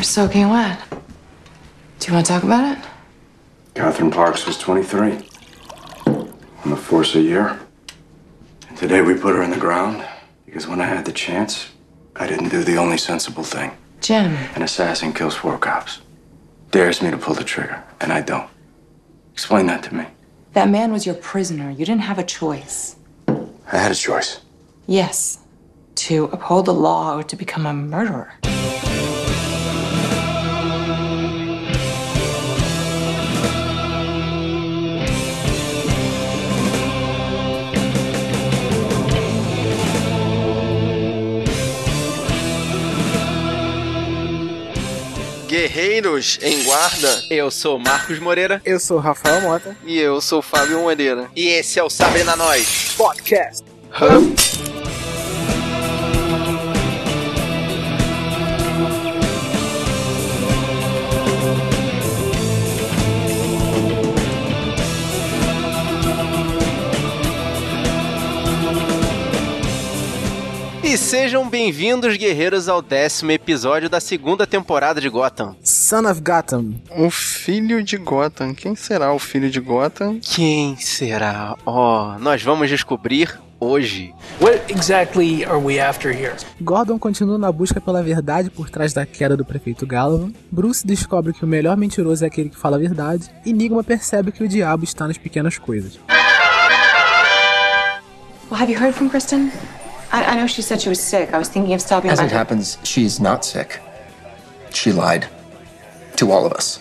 You're soaking wet. Do you want to talk about it? Catherine Parks was 23. On the force a year. And today we put her in the ground because when I had the chance, I didn't do the only sensible thing. Jim. An assassin kills four cops. Dares me to pull the trigger, and I don't. Explain that to me. That man was your prisoner. You didn't have a choice. I had a choice. Yes. To uphold the law or to become a murderer. Guerreiros em Guarda. Eu sou Marcos Moreira. Eu sou Rafael Mota. E eu sou Fábio Moreira. E esse é o Sabrina Nós Podcast. Hum? Sejam bem-vindos, guerreiros, ao décimo episódio da segunda temporada de Gotham. Son of Gotham. O filho de Gotham. Quem será o filho de Gotham? Quem será? Ó, oh, nós vamos descobrir hoje. What exactly are we after here? Gordon continua na busca pela verdade por trás da queda do prefeito Gallivan. Bruce descobre que o melhor mentiroso é aquele que fala a verdade. E Enigma percebe que o diabo está nas pequenas coisas. Well, have you heard from Kristen? I, I know she said she was sick. I was thinking of stopping As by. it happens, she's not sick. She lied. To all of us.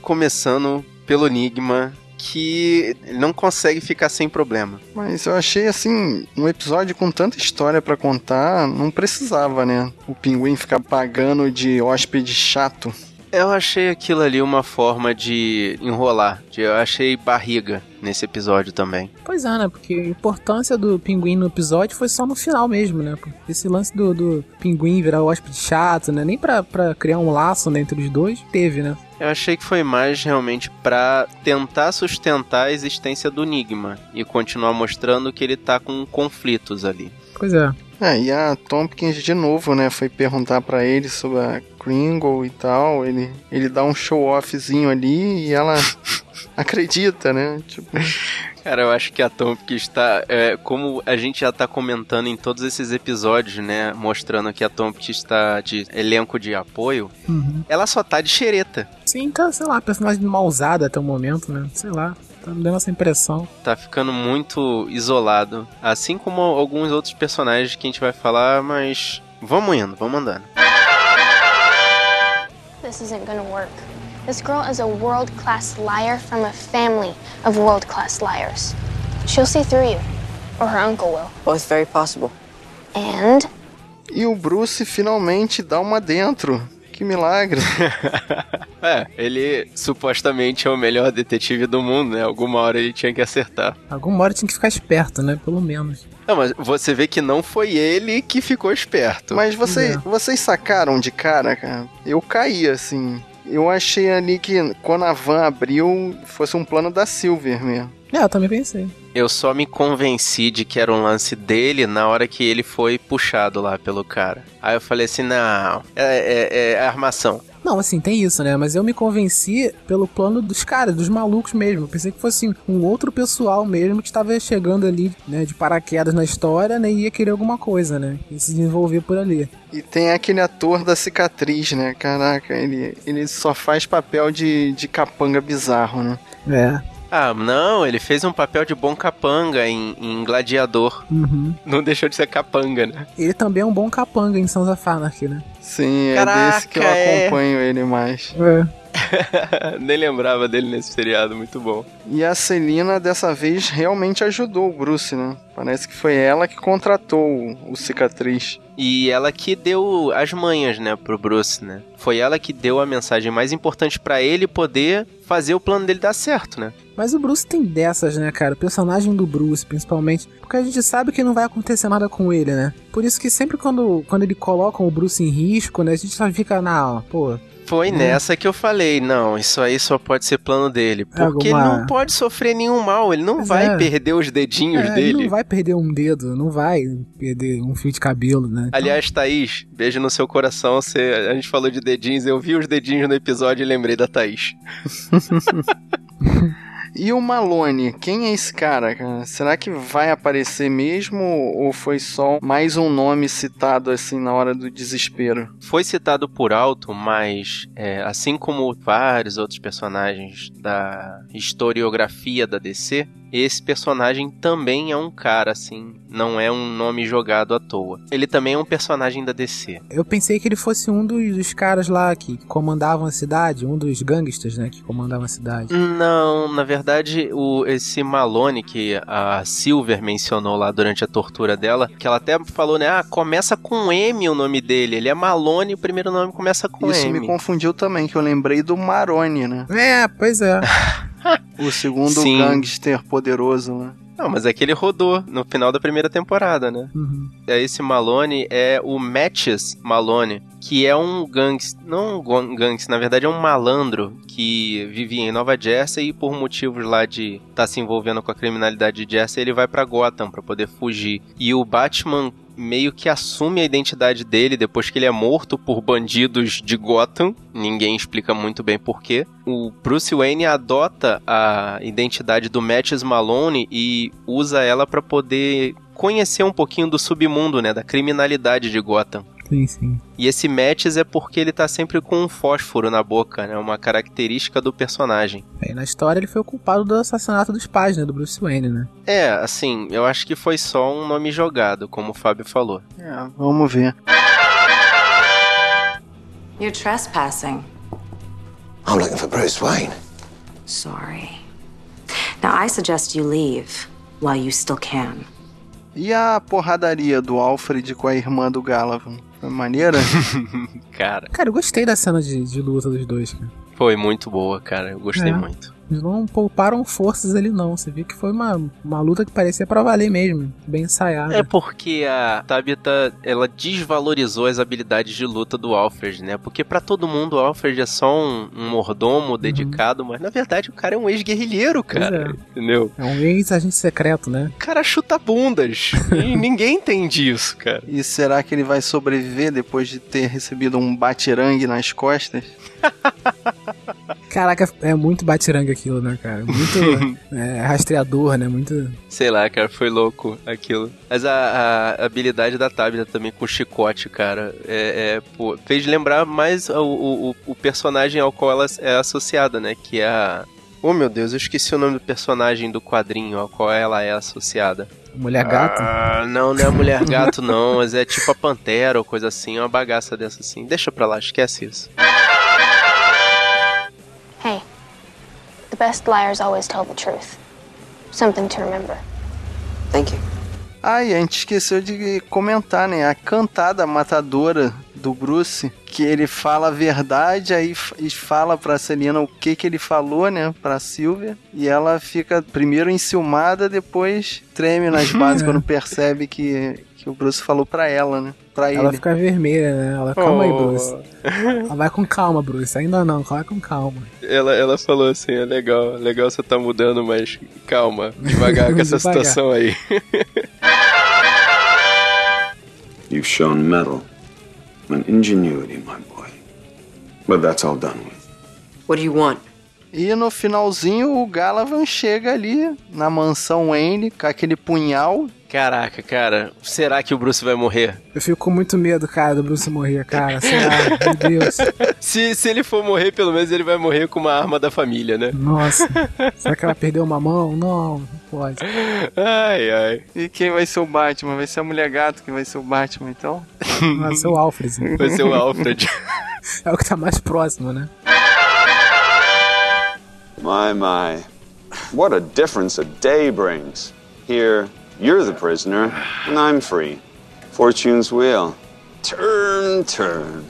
Começando pelo Enigma, que não consegue ficar sem problema. Mas eu achei assim, um episódio com tanta história para contar, não precisava, né? O pinguim ficar pagando de hóspede chato. Eu achei aquilo ali uma forma de enrolar. De, eu achei barriga nesse episódio também. Pois é, né? Porque a importância do pinguim no episódio foi só no final mesmo, né? Esse lance do, do pinguim virar o hóspede chato, né? Nem pra, pra criar um laço né, entre os dois, teve, né? Eu achei que foi mais realmente para tentar sustentar a existência do Enigma e continuar mostrando que ele tá com conflitos ali. Pois é. É, e a Tompkins de novo, né, foi perguntar para ele sobre a Kringle e tal, ele, ele dá um show-offzinho ali e ela acredita, né, tipo... Cara, eu acho que a Tompkins está, é, como a gente já tá comentando em todos esses episódios, né, mostrando que a Tompkins está de elenco de apoio, uhum. ela só tá de xereta. Sim, tá, sei lá, personagem mal usada até o momento, né, sei lá. Tá me dando essa impressão. Tá ficando muito isolado. Assim como alguns outros personagens que a gente vai falar, mas vamos indo, vamos andando. This isn't gonna work. This girl is a world class liar from a family of world class liars. She'll see through you. Or her uncle will. Both very possible. And. E o Bruce finalmente dá uma dentro. Que milagre. é, ele supostamente é o melhor detetive do mundo, né? Alguma hora ele tinha que acertar. Alguma hora tinha que ficar esperto, né? Pelo menos. Não, mas você vê que não foi ele que ficou esperto. Mas você, é. vocês sacaram de cara, cara? Eu caí, assim. Eu achei ali que quando a van abriu, fosse um plano da Silver mesmo. É, eu também pensei. Eu só me convenci de que era um lance dele na hora que ele foi puxado lá pelo cara. Aí eu falei assim: não, é, é, é armação. Não, assim, tem isso, né? Mas eu me convenci pelo plano dos caras, dos malucos mesmo. Eu pensei que fosse assim, um outro pessoal mesmo que estava chegando ali, né, de paraquedas na história, né, e ia querer alguma coisa, né? E se desenvolver por ali. E tem aquele ator da cicatriz, né? Caraca, ele, ele só faz papel de, de capanga bizarro, né? É. Ah, não, ele fez um papel de bom capanga em, em Gladiador. Uhum. Não deixou de ser capanga, né? Ele também é um bom capanga em Sons of Anarchy, né? Sim, Caraca, é desse que eu é. acompanho ele mais. É. Nem lembrava dele nesse seriado, muito bom. E a Celina dessa vez realmente ajudou o Bruce, né? Parece que foi ela que contratou o, o cicatriz. E ela que deu as manhas, né, pro Bruce, né? Foi ela que deu a mensagem mais importante para ele poder fazer o plano dele dar certo, né? Mas o Bruce tem dessas, né, cara? O personagem do Bruce, principalmente. Porque a gente sabe que não vai acontecer nada com ele, né? Por isso que sempre quando, quando ele coloca o Bruce em risco, né? A gente só fica na, pô, Foi nessa que eu falei, não, isso aí só pode ser plano dele. Porque Alguma- ele não pode sofrer nenhum mal, ele não Pois vai é. perder os dedinhos É, dele. Ele não vai perder um dedo, não vai perder um fio de cabelo, né? Aliás, Thaís, beijo no seu coração. Você, a gente falou de dedinhos, eu vi os dedinhos no episódio e lembrei da Thaís. E o Malone, quem é esse cara? Será que vai aparecer mesmo ou foi só mais um nome citado assim na hora do desespero? Foi citado por alto, mas é, assim como vários outros personagens da historiografia da DC, esse personagem também é um cara, assim, não é um nome jogado à toa. Ele também é um personagem da DC. Eu pensei que ele fosse um dos, dos caras lá que comandavam a cidade, um dos gangsters, né, que comandavam a cidade. Não, na verdade, o, esse Malone que a Silver mencionou lá durante a tortura dela, que ela até falou, né? Ah, começa com M o nome dele. Ele é Malone, o primeiro nome começa com Isso M. me confundiu também, que eu lembrei do Maroni, né? É, pois é. O segundo Sim. gangster poderoso lá. Não, mas é que ele rodou no final da primeira temporada, né? Uhum. É, Esse Malone é o Matches Malone, que é um gangster, não um gangster, na verdade é um malandro que vivia em Nova Jersey e por motivos lá de estar se envolvendo com a criminalidade de Jersey, ele vai pra Gotham pra poder fugir. E o Batman meio que assume a identidade dele depois que ele é morto por bandidos de Gotham. Ninguém explica muito bem porquê. O Bruce Wayne adota a identidade do Matches Malone e usa ela pra poder conhecer um pouquinho do submundo, né, da criminalidade de Gotham. Sim, sim. E esse Matches é porque ele tá sempre com um fósforo na boca, né, uma característica do personagem. Aí na história ele foi o culpado do assassinato dos pais, né, do Bruce Wayne, né? É, assim, eu acho que foi só um nome jogado, como o Fábio falou. É, vamos ver. You're trespassing. I'm looking for Bruce Wayne. Sorry. Now, I suggest you leave while you still can. E a porradaria do Alfred com a irmã do Galavan? Maneira? Cara, Cara, eu gostei da cena de, de luta dos dois, cara. foi muito boa, cara. Eu gostei É. muito. Eles não pouparam forças ali, não. Você viu que foi uma, uma luta que parecia pra valer mesmo. Bem ensaiada. É porque a Tabitha, ela desvalorizou as habilidades de luta do Alfred, né? Porque pra todo mundo o Alfred é só um, um mordomo dedicado, mas na verdade o cara é um ex-guerrilheiro, cara. Pois Entendeu? É um ex-agente secreto, né? O cara chuta bundas. e ninguém entende isso, cara. E será que ele vai sobreviver depois de ter recebido um batirangue nas costas? Caraca, é muito batiranga aquilo, né, cara? Muito é, rastreador, né? Muito. Sei lá, cara, foi louco aquilo. Mas a, a habilidade da Tabitha também com o chicote, cara, é, é, pô, fez lembrar mais o, o, o personagem ao qual ela é associada, né? Que é a. Oh meu Deus, eu esqueci o nome do personagem do quadrinho ao qual ela é associada. Mulher gato. Ah, não, não é a mulher gato, não, mas é tipo a pantera ou coisa assim, uma bagaça dessa assim. Deixa pra lá, esquece isso. Best liars always tell the truth. Something to remember. Thank you. Ah, e a gente esqueceu de comentar, né? A cantada matadora do Bruce, que ele fala a verdade, aí e fala pra Celina o que que ele falou, né? Pra Silvia. E ela fica primeiro enciumada, depois treme nas bases quando percebe que, que o Bruce falou pra ela, né? Pra Ela ele. fica vermelha, né? Ela, calma aí, Oh. Bruce. Ela vai com calma, Bruce. Ainda não, vai com calma. Ela, ela falou assim, é legal, legal você tá mudando, mas calma, devagar com essa Devagar. situação aí. You've shown mettle and ingenuity, my boy. But that's all done with. What do you want? E no finalzinho o Galavan chega ali na mansão Wayne com aquele punhal. Caraca, cara, será que o Bruce vai morrer? Eu fico com muito medo, cara, do Bruce morrer, cara. Será? Meu Deus. Se, se ele for morrer, pelo menos ele vai morrer com uma arma da família, né? Nossa. Será que ela perdeu uma mão? Não, não pode. Ai, ai. E quem vai ser o Batman? Vai ser a Mulher Gato que vai ser o Batman, então? Vai ser o Alfred. Vai ser o Alfred. É o que tá mais próximo, né? My, my. What a difference a day brings. Here, you're the prisoner, and I'm free. Fortune's wheel. Turn, turn.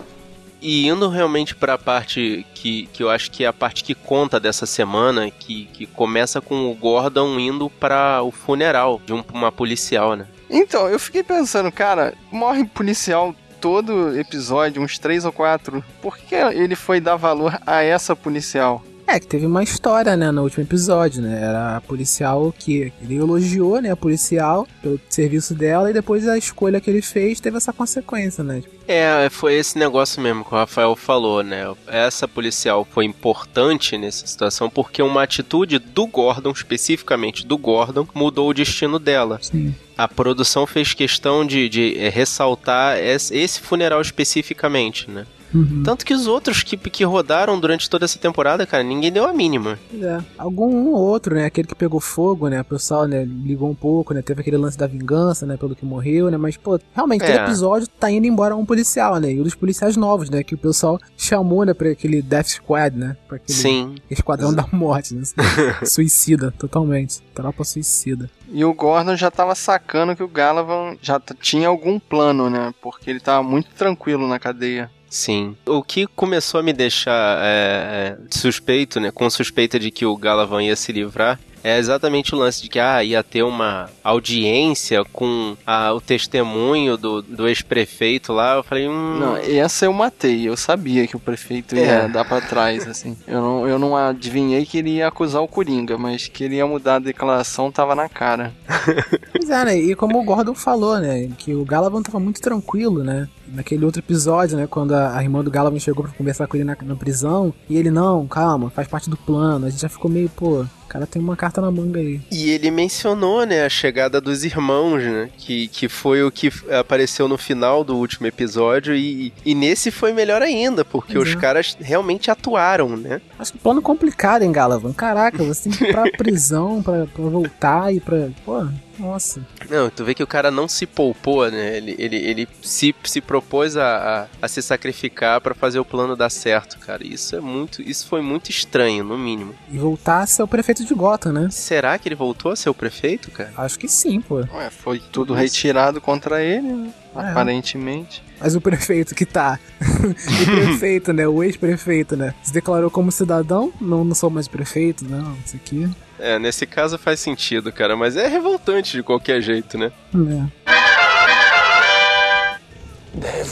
E indo realmente pra parte que, que eu acho que é a parte que conta dessa semana, que, que começa com o Gordon indo para o funeral de um- uma policial, né? Então, eu fiquei pensando, cara, morre policial todo episódio, uns três ou quatro, por que ele foi dar valor a essa policial? É, que teve uma história, né, no último episódio, né? Era a policial que ele elogiou, né, a policial pelo serviço dela e depois a escolha que ele fez teve essa consequência, né? É, foi esse negócio mesmo que o Rafael falou, né? Essa policial foi importante nessa situação porque uma atitude do Gordon, especificamente do Gordon, mudou o destino dela. Sim. A produção fez questão de, de é, ressaltar esse funeral especificamente, né? Uhum. Tanto que os outros que, que rodaram durante toda essa temporada, cara, ninguém deu a mínima. É. Algum um ou outro, né? Aquele que pegou fogo, né? O pessoal, né, ligou um pouco, né? Teve aquele lance da vingança, né? Pelo que morreu, né? Mas, pô, realmente, todo É. episódio tá indo embora um policial, né? E um dos policiais novos, né? Que o pessoal chamou, né? Pra aquele Death Squad, né? Pra aquele Sim. Esquadrão da Morte, né? suicida, totalmente. Tropa suicida. E o Gordon já tava sacando que o Galavan já tinha algum plano, né? Porque ele tava muito tranquilo na cadeia. Sim. O que começou a me deixar é, é, suspeito, né? Com suspeita de que o Galavan ia se livrar. É exatamente o lance de que ah, ia ter uma audiência com ah, o testemunho do, do ex-prefeito lá. Eu falei, hum. Não, essa eu matei. Eu sabia que o prefeito ia É. dar pra trás, assim. Eu não, eu não adivinhei que ele ia acusar o Coringa, mas que ele ia mudar a declaração tava na cara. Pois é, né? E como o Gordon falou, né? Que o Galavan tava muito tranquilo, né? Naquele outro episódio, né? Quando a, a irmã do Galavan chegou pra conversar com ele na, na prisão. E ele, não, calma, faz parte do plano. A gente já ficou meio, pô, o cara tem uma carta na manga aí. E ele mencionou, né, a chegada dos irmãos, né? Que, que foi o que apareceu no final do último episódio. E, e nesse foi melhor ainda, porque Pois os caras realmente atuaram, né? Acho que plano complicado, hein, Galavan? Caraca, você tem que ir pra prisão pra, pra voltar e pra. Pô, nossa. Não, tu vê que o cara não se poupou, né? Ele, ele, ele se, se propôs a, a, a se sacrificar pra fazer o plano dar certo, cara. Isso é muito. Isso foi muito estranho, no mínimo. E voltar a ser o prefeito de Gotham, né? Será que ele voltou a ser o prefeito, cara? Acho que sim, pô. Ué, foi tudo retirado contra ele, né? É. Aparentemente. Mas o prefeito que tá. o prefeito, né? O ex-prefeito, né? Se declarou como cidadão. Não, não sou mais prefeito, não. Isso aqui. É, nesse caso faz sentido, cara, mas é revoltante de qualquer jeito, né? É.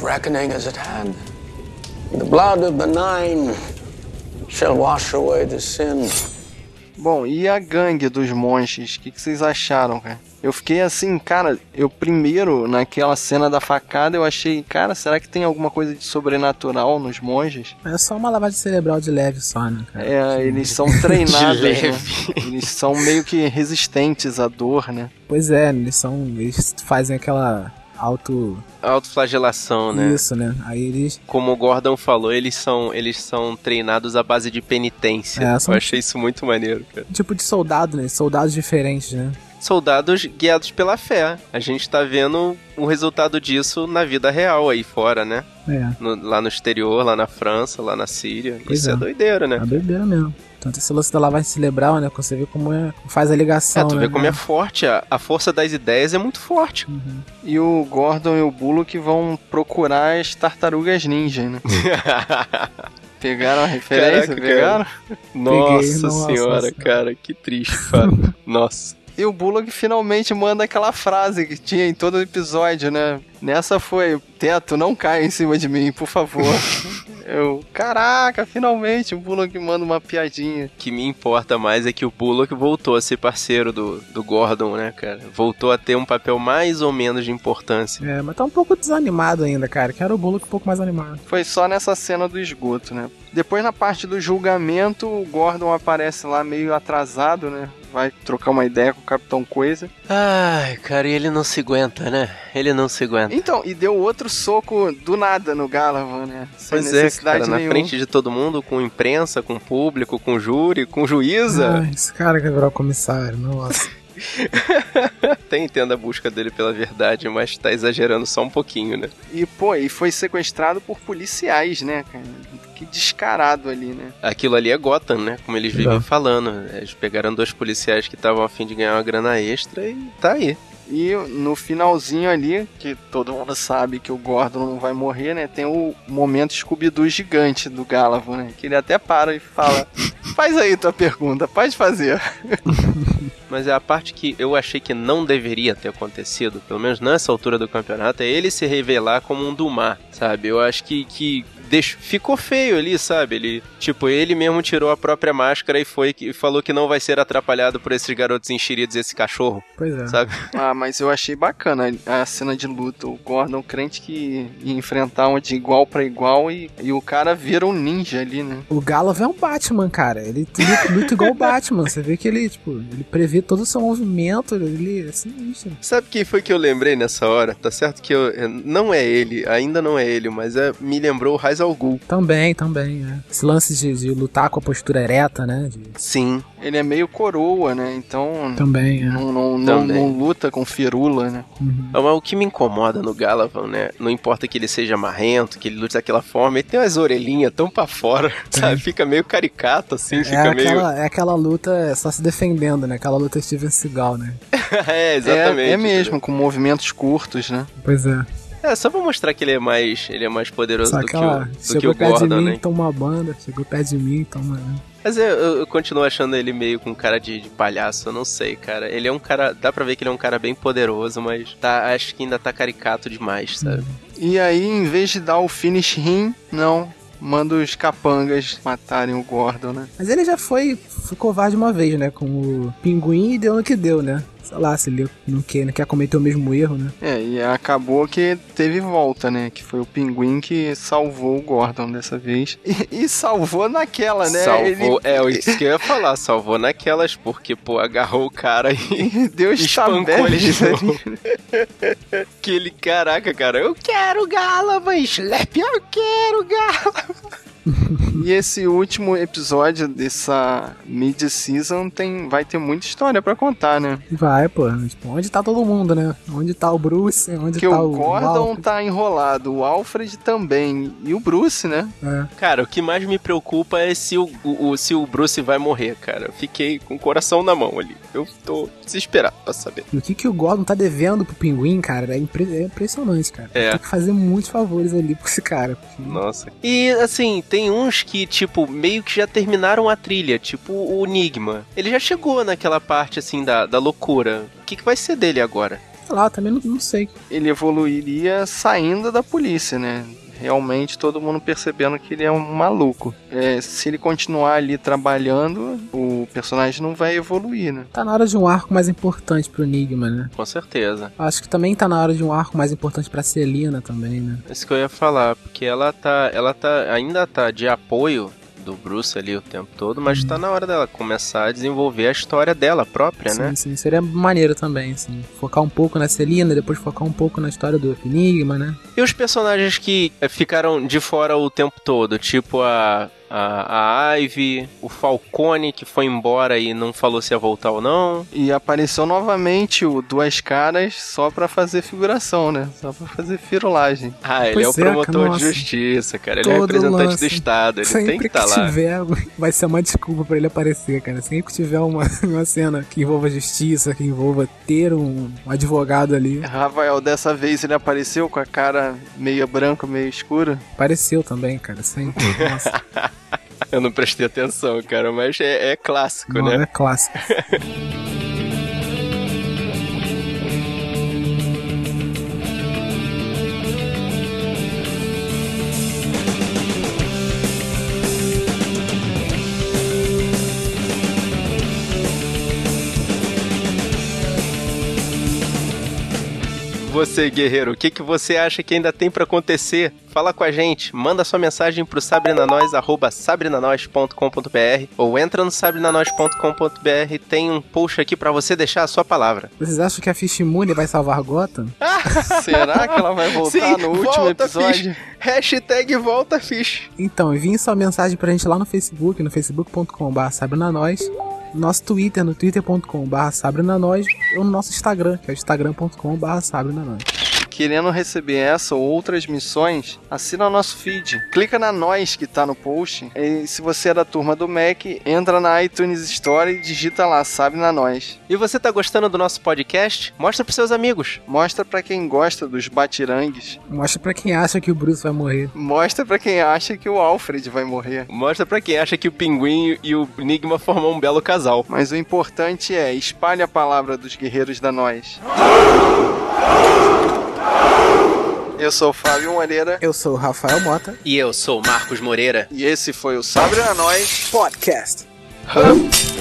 Reckoning is at hand. The blood of the nine shall wash away the sin. Bom, e a gangue dos monges? O que, que vocês acharam, cara? Eu fiquei assim, cara, eu primeiro, naquela cena da facada, eu achei, cara, será que tem alguma coisa de sobrenatural nos monges? É só uma lavagem cerebral de leve só, né, cara? É, eles são treinados, né? Eles são meio que resistentes à dor, né? Pois é, eles são. Eles fazem aquela auto. Autoflagelação, né? Isso, né? Aí eles. Como o Gordon falou, eles são, eles são treinados à base de penitência. É, são- Eu achei isso muito maneiro, cara. Tipo de soldado, né? Soldados diferentes, né? Soldados guiados pela fé. A gente tá vendo o resultado disso na vida real aí fora, né? É. No- lá no exterior, lá na França, lá na Síria. Pois isso é. é. doideira, né? É doideira mesmo. Tanto esse lance da lavagem cerebral, né? Você vê como é, faz a É, ligação. tu né? vê como é forte, a, a força das ideias é muito forte. E o Gordon e o Bullock vão procurar as tartarugas ninja, né? Pegaram a referência? Caraca, pegaram? Nossa nossa, senhora, nossa. cara, que triste, Fábio. Nossa. E o Bullock finalmente manda aquela frase que tinha em todo episódio, né? Nessa foi: Teto, não caia em cima de mim, por favor. Eu, caraca, finalmente o Bullock manda uma piadinha. O que me importa mais é que o Bullock voltou a ser parceiro do, do Gordon, né, cara? Voltou a ter um papel mais ou menos de importância. É, mas tá um pouco desanimado ainda, cara. Quero o Bullock um pouco mais animado. Foi só nessa cena do esgoto, né? Depois, na parte do julgamento, o Gordon aparece lá meio atrasado, né? Vai trocar uma ideia com o Capitão Coisa. Ai, cara, e ele não se aguenta, né? Ele não se aguenta. Então, e deu outro soco do nada no Galavan, né? Sem Pois é, necessidade cara, na nenhuma. frente de todo mundo, com imprensa, com público, com júri, com juíza. Ai, esse cara quer virar o comissário, nossa. Até entendo a busca dele pela verdade, mas tá exagerando só um pouquinho, né? E, pô, e foi sequestrado por policiais, né, cara? Que descarado ali, né? Aquilo ali é Gotham, né? Como eles vivem É. falando. Eles pegaram dois policiais que estavam a fim de ganhar uma grana extra e tá aí. E no finalzinho ali, que todo mundo sabe que o Gordon não vai morrer, né? Tem o momento Scooby-Doo gigante do Galavan, né? Que ele até para e fala: Faz aí tua pergunta, pode fazer. mas é a parte que eu achei que não deveria ter acontecido, pelo menos nessa altura do campeonato, é ele se revelar como um Dumar, sabe? Eu acho que, que deixou, ficou feio ali, sabe? Ele, tipo, ele mesmo tirou a própria máscara e foi e falou que não vai ser atrapalhado por esses garotos enxeridos e esse cachorro. Pois é. Sabe? Ah, mas eu achei bacana a cena de luta. O Gordon crente que ia enfrentar um de igual para igual e, e o cara vira um ninja ali, né? O Galov é um Batman, cara. Ele luta, luta igual o Batman. Você vê que ele, tipo, ele prevê todo o seu movimento, ele é sinistro. Sabe quem foi que eu lembrei nessa hora? Tá certo que eu, não é ele, ainda não é ele, mas é, me lembrou o Raiz al Ghul. Também, também, é. Esse lance de, de, lutar com a postura ereta, né? De... Sim. Ele é meio coroa, né? Então. Também, é. Não, não, Também. não, não luta com firula, né? Uhum. Mas o que me incomoda no Galavan, né? Não importa que ele seja marrento, que ele lute daquela forma, ele tem umas orelhinhas tão pra fora, sabe? Fica meio caricato, assim, É fica meio. aquela, é aquela luta só se defendendo, né? Aquela luta Steven Seagal, né? é, exatamente. É, é mesmo, com movimentos curtos, né? Pois é. É, só pra mostrar que ele é mais, ele é mais poderoso Só do que aquela. o, do que chegou o perto de Gordon, mim, né? toma uma banda. Chegou perto de mim, toma. né? Mas eu, eu, eu continuo achando ele meio com cara de, de palhaço, eu não sei, cara. Ele é um cara. Dá pra ver que ele é um cara bem poderoso, mas tá, acho que ainda tá caricato demais, sabe? E aí, em vez de dar o finish him, não. Manda os capangas matarem o Gordon, né? Mas ele já foi, foi covarde uma vez, né? Com o pinguim e deu no que deu, né? Sei lá, se ele não quer, não quer cometer o mesmo erro, né? É, e acabou que teve volta, né? Que foi o pinguim que salvou o Gordon dessa vez. E, e salvou naquela, né? Salvou, Ele é isso que eu ia falar, salvou naquelas, porque, pô, agarrou o cara e deu espancou ele de estabelhos novo. que ele, caraca, cara, eu quero Galavan, Slap, eu quero Galavan. E esse último episódio dessa mid-season tem, vai ter muita história pra contar, né? Vai, pô. Tipo, onde tá todo mundo, né? Onde tá o Bruce? Onde Porque tá o o. Gordon Alfred? tá enrolado, o Alfred também, e o Bruce, né? É. Cara, o que mais me preocupa é se o, o- o- se o Bruce vai morrer, cara. Eu fiquei com o coração na mão ali. Eu tô desesperado pra saber. E o que, que o Gordon tá devendo pro pinguim, cara? É, impre- é impressionante, cara. É. Tem que fazer muitos favores ali pra esse cara. Nossa. E assim, tem uns que, tipo, meio que já terminaram a trilha, tipo o Enigma. Ele já chegou naquela parte, assim, da, da loucura. O que, que vai ser dele agora? Sei lá, também não, não sei. Ele evoluiria saindo da polícia, né? Realmente todo mundo percebendo que ele é um maluco. É, se ele continuar ali trabalhando, o personagem não vai evoluir, né? Tá na hora de um arco mais importante pro Enigma, né? Com certeza. Acho que também tá na hora de um arco mais importante pra Celina também, né? É Isso que eu ia falar, porque ela tá. Ela tá. ainda tá de apoio do Bruce ali o tempo todo, mas tá na hora dela começar a desenvolver a história dela própria, sim, né? sim, seria maneiro também, assim. Focar um pouco na Celina, depois focar um pouco na história do Enigma, né? E os personagens que ficaram de fora o tempo todo, tipo a, a, a Ivy, o Falcone que foi embora e não falou se ia voltar ou não. E apareceu novamente o Duas Caras só pra fazer figuração, né? Só pra fazer firulagem. Ah, ele Pois é o é, promotor de nossa. justiça, cara. Ele é Todo representante lance. do Estado, ele Sempre tem que estar que lá. tiver, vai ser uma desculpa pra ele aparecer, cara. Sempre que tiver uma, uma cena que envolva justiça, que envolva ter um, um advogado ali, Rafael, dessa vez ele apareceu com a cara meio branca, meio escura. apareceu também, cara. Sempre. Nossa, Eu não prestei atenção, cara, mas é, é clássico, não, né? é clássico. Você, guerreiro, o que, que você acha que ainda tem pra acontecer? Fala com a gente, manda sua mensagem pro sabrinanois, arroba sabrinanois.com.br ou entra no sabrinanois.com.br, tem um post aqui pra você deixar a sua palavra. Vocês acham que a Fishimune vai salvar Gotham? Será que ela vai voltar Sim, no último volta, episódio? Fish. Hashtag volta, fish. Então, enviem sua mensagem pra gente lá no Facebook, no facebook.com.br sabrinanois, no nosso Twitter, no twitter.com.br sabrinanois, ou no nosso Instagram, que é o instagram.com.br sabrinanois. Querendo receber essa ou outras missões, assina o nosso feed. Clica na nós que tá no post. E se você é da turma do Mac, entra na iTunes Store e digita lá, sabe na nós. E você tá gostando do nosso podcast? Mostra pros seus amigos. Mostra pra quem gosta dos batirangues. Mostra pra quem acha que o Bruce vai morrer. Mostra pra quem acha que o Alfred vai morrer. Mostra pra quem acha que o Pinguim e o Enigma formam um belo casal. Mas o importante é, espalhe a palavra dos guerreiros da nós. Eu sou o Fábio Moreira. Eu sou o Rafael Mota. E eu sou o Marcos Moreira. E esse foi o Sabre a Nós Podcast. Hum.